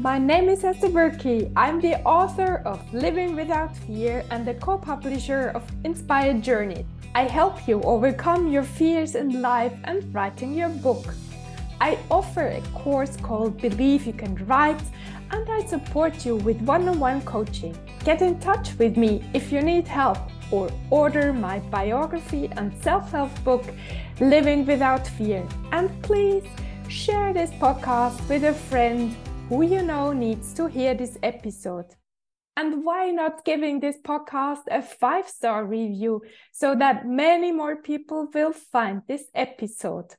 my name is Esther Burkey. I'm the author of Living Without Fear and the co publisher of Inspired Journey. I help you overcome your fears in life and writing your book. I offer a course called Believe You Can Write and I support you with one on one coaching. Get in touch with me if you need help or order my biography and self help book, Living Without Fear. And please share this podcast with a friend who you know needs to hear this episode. And why not giving this podcast a five star review so that many more people will find this episode?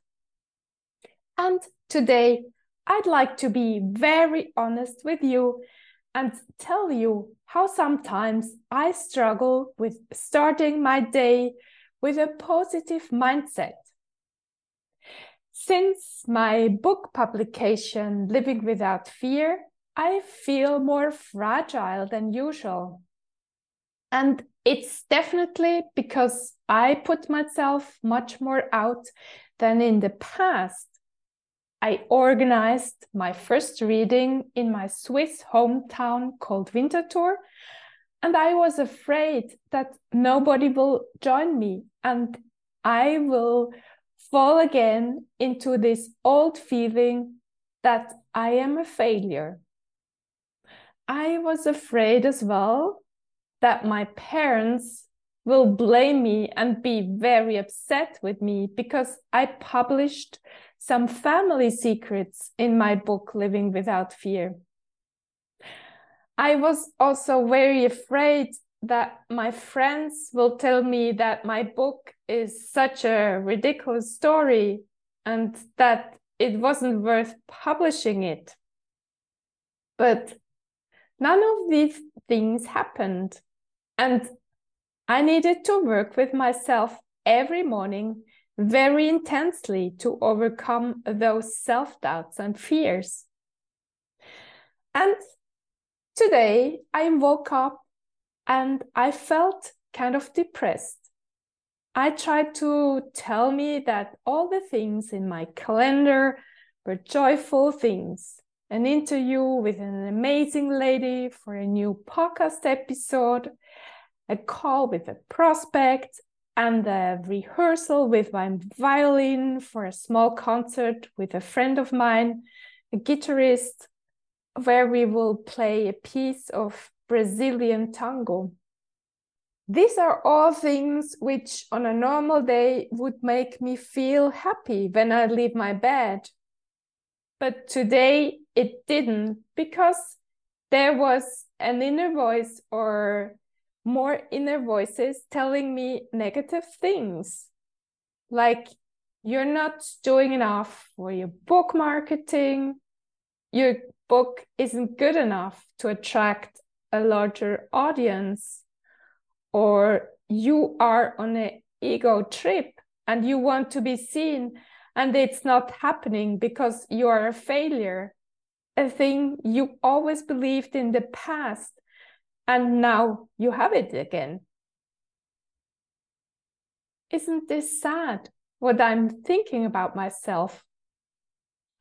And today, I'd like to be very honest with you and tell you how sometimes I struggle with starting my day with a positive mindset. Since my book publication, Living Without Fear, I feel more fragile than usual. And it's definitely because I put myself much more out than in the past. I organized my first reading in my Swiss hometown called Winterthur, and I was afraid that nobody will join me and I will fall again into this old feeling that I am a failure. I was afraid as well that my parents will blame me and be very upset with me because I published some family secrets in my book, Living Without Fear. I was also very afraid that my friends will tell me that my book is such a ridiculous story and that it wasn't worth publishing it. But none of these things happened. And I needed to work with myself every morning very intensely to overcome those self doubts and fears. And today I woke up and I felt kind of depressed. I tried to tell me that all the things in my calendar were joyful things. An interview with an amazing lady for a new podcast episode, a call with a prospect, and a rehearsal with my violin for a small concert with a friend of mine, a guitarist, where we will play a piece of Brazilian tango. These are all things which on a normal day would make me feel happy when I leave my bed. But today it didn't because there was an inner voice or more inner voices telling me negative things like you're not doing enough for your book marketing, your book isn't good enough to attract a larger audience or you are on an ego trip and you want to be seen and it's not happening because you are a failure a thing you always believed in the past and now you have it again. Isn't this sad what i'm thinking about myself?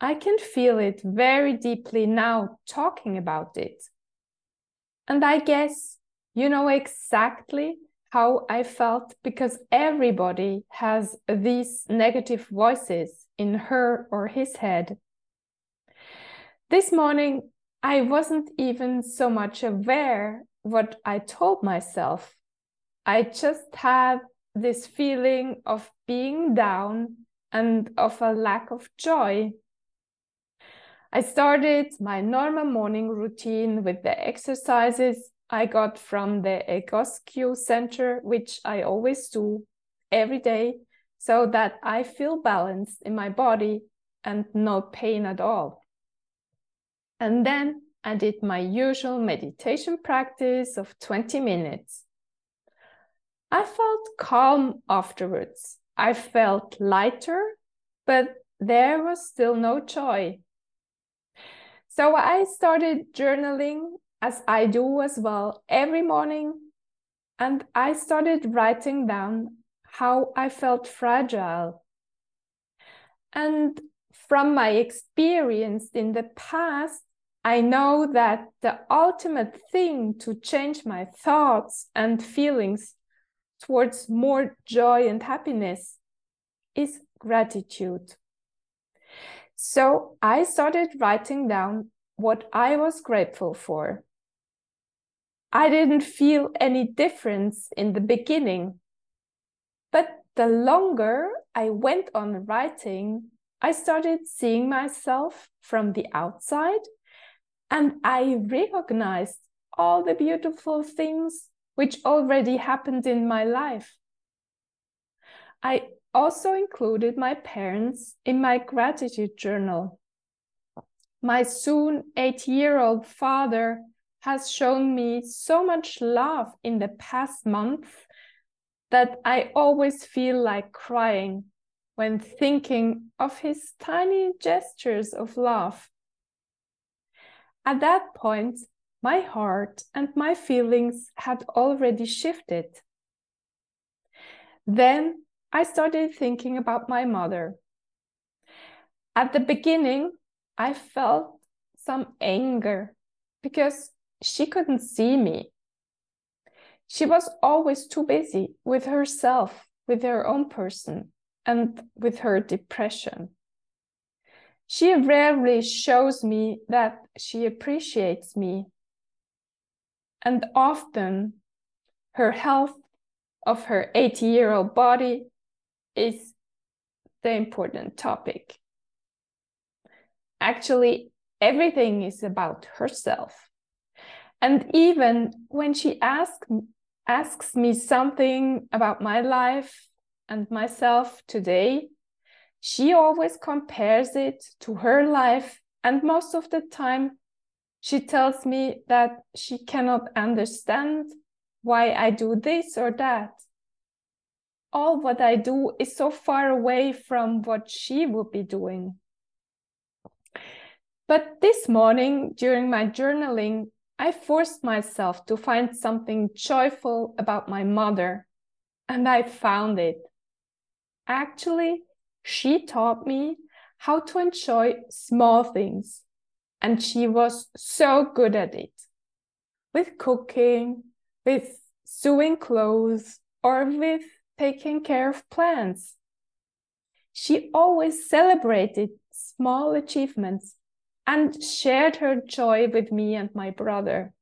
I can feel it very deeply now talking about it and I guess you know exactly how I felt because everybody has these negative voices in her or his head. This morning, I wasn't even so much aware what I told myself. I just had this feeling of being down and of a lack of joy. I started my normal morning routine with the exercises I got from the Egoscue Center, which I always do every day, so that I feel balanced in my body and no pain at all. And then I did my usual meditation practice of 20 minutes. I felt calm afterwards. I felt lighter, but there was still no joy so I started journaling as I do as well every morning. And I started writing down how I felt fragile. And from my experience in the past, I know that the ultimate thing to change my thoughts and feelings towards more joy and happiness is gratitude. So I started writing down what I was grateful for. I didn't feel any difference in the beginning, but the longer I went on writing, I started seeing myself from the outside and I recognized all the beautiful things which already happened in my life. I also included my parents in my gratitude journal. My soon eight year old father has shown me so much love in the past month that I always feel like crying when thinking of his tiny gestures of love. At that point, my heart and my feelings had already shifted. Then I started thinking about my mother. At the beginning, I felt some anger because she couldn't see me. She was always too busy with herself, with her own person, and with her depression. She rarely shows me that she appreciates me. And often her health of her 80 year old body is the important topic. Actually, everything is about herself. And even when she ask, asks me something about my life and myself today, she always compares it to her life. And most of the time, she tells me that she cannot understand why I do this or that. All what I do is so far away from what she would be doing. But this morning, during my journaling, I forced myself to find something joyful about my mother, and I found it. Actually, she taught me how to enjoy small things, and she was so good at it. With cooking, with sewing clothes, or with taking care of plants. She always celebrated small achievements and shared her joy with me and my brother.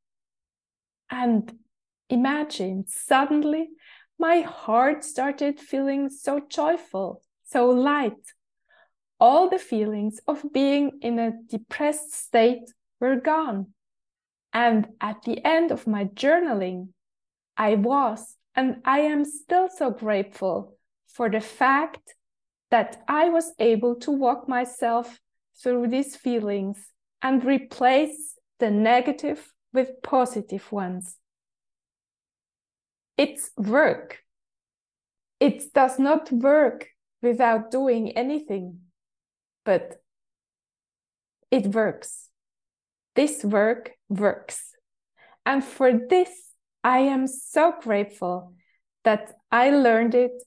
And imagine, suddenly my heart started feeling so joyful, so light. All the feelings of being in a depressed state were gone. And at the end of my journaling, I was and I am still so grateful for the fact that I was able to walk myself through these feelings and replace the negative with positive ones. It's work. It does not work without doing anything, but it works. This work works. And for this, I am so grateful that I learned it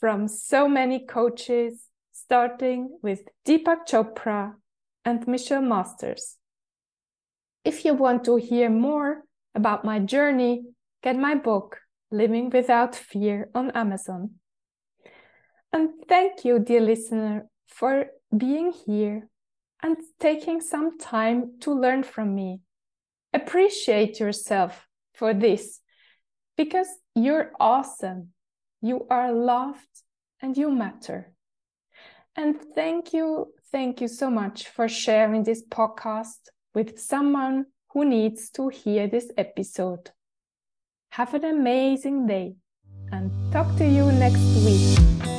from so many coaches starting with Deepak Chopra and Michelle Masters. If you want to hear more about my journey, get my book, Living Without Fear, on Amazon. And thank you, dear listener, for being here and taking some time to learn from me. Appreciate yourself for this because you're awesome. You are loved and you matter. And thank you, thank you so much for sharing this podcast with someone who needs to hear this episode. Have an amazing day and talk to you next week.